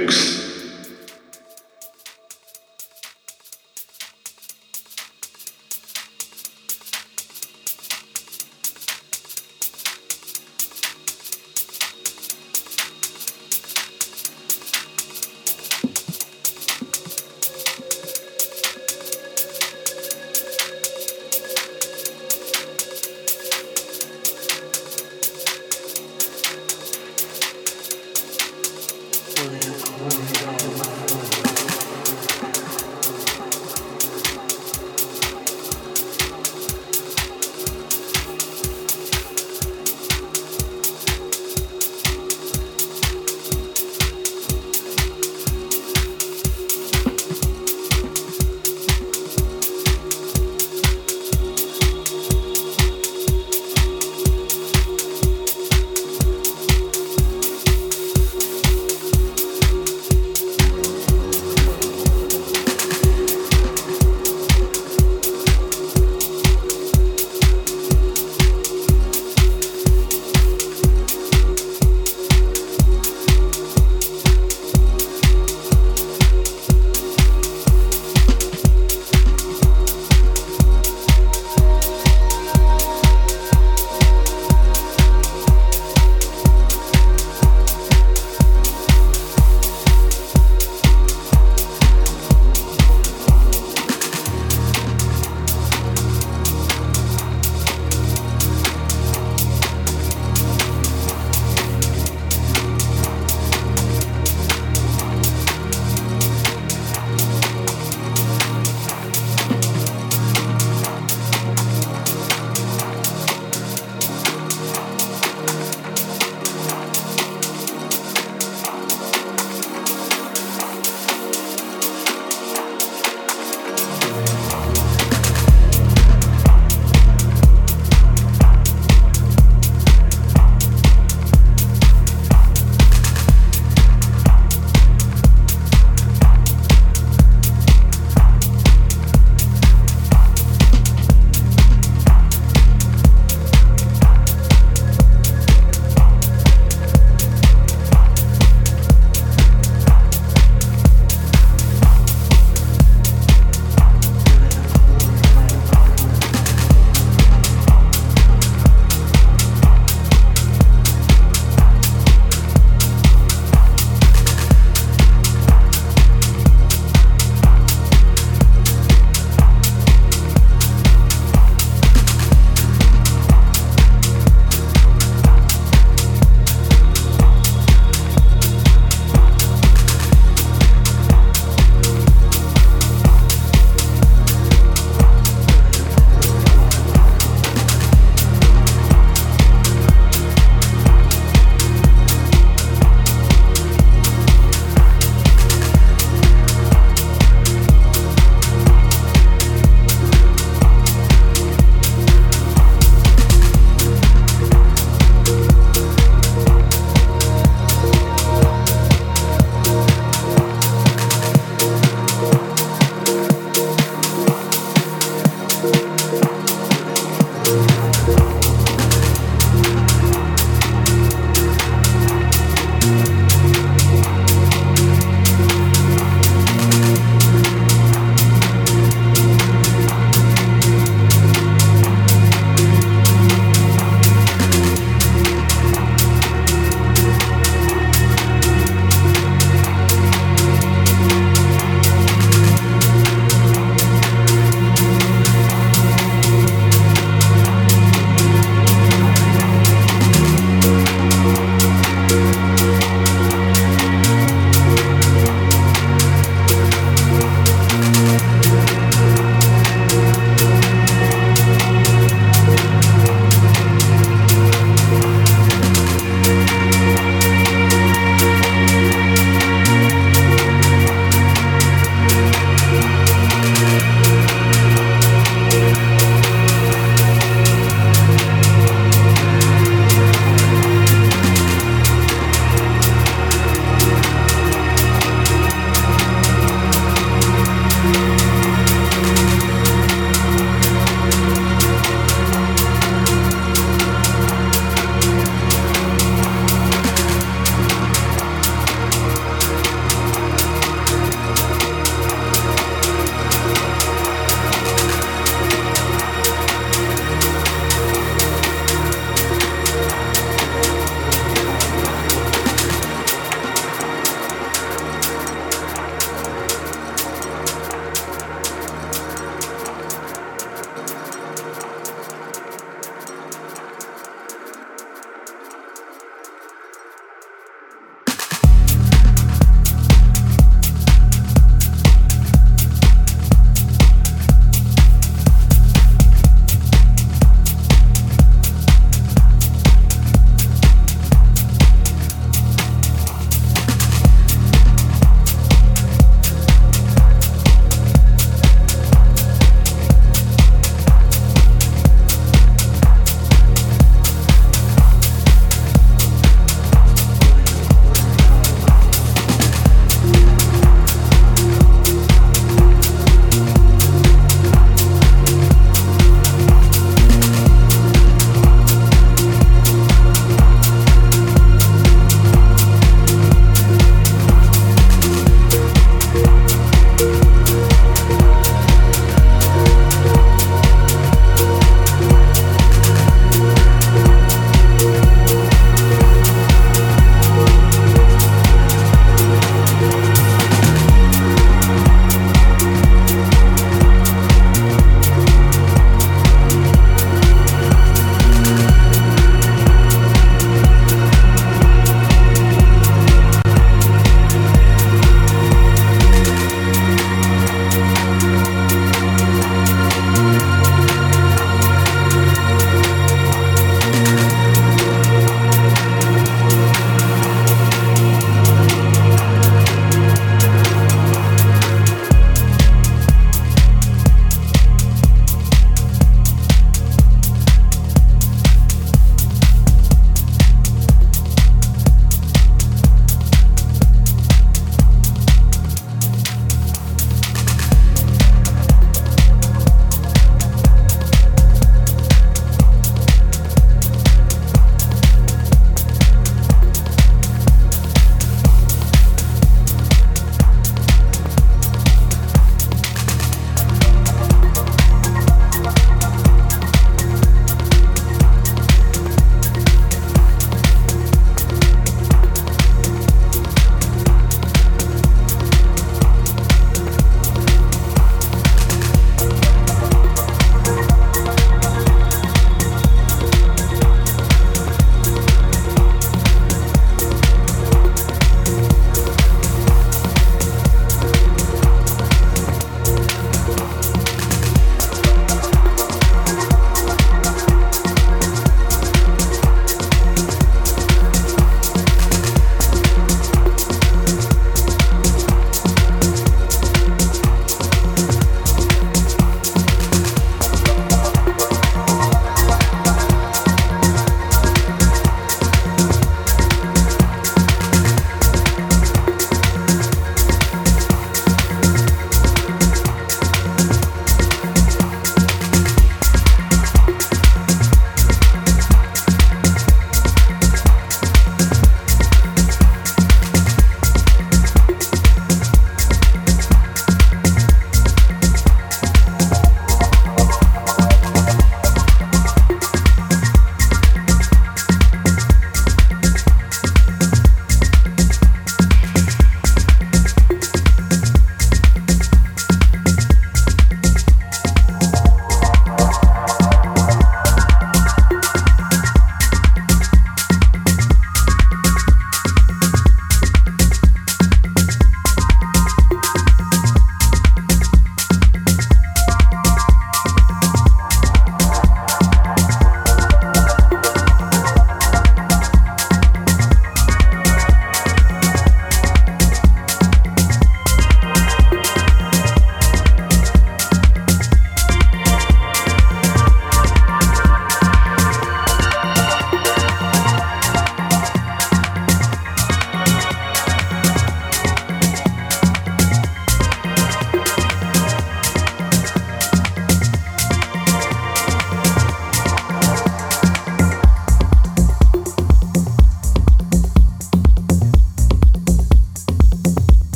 mix.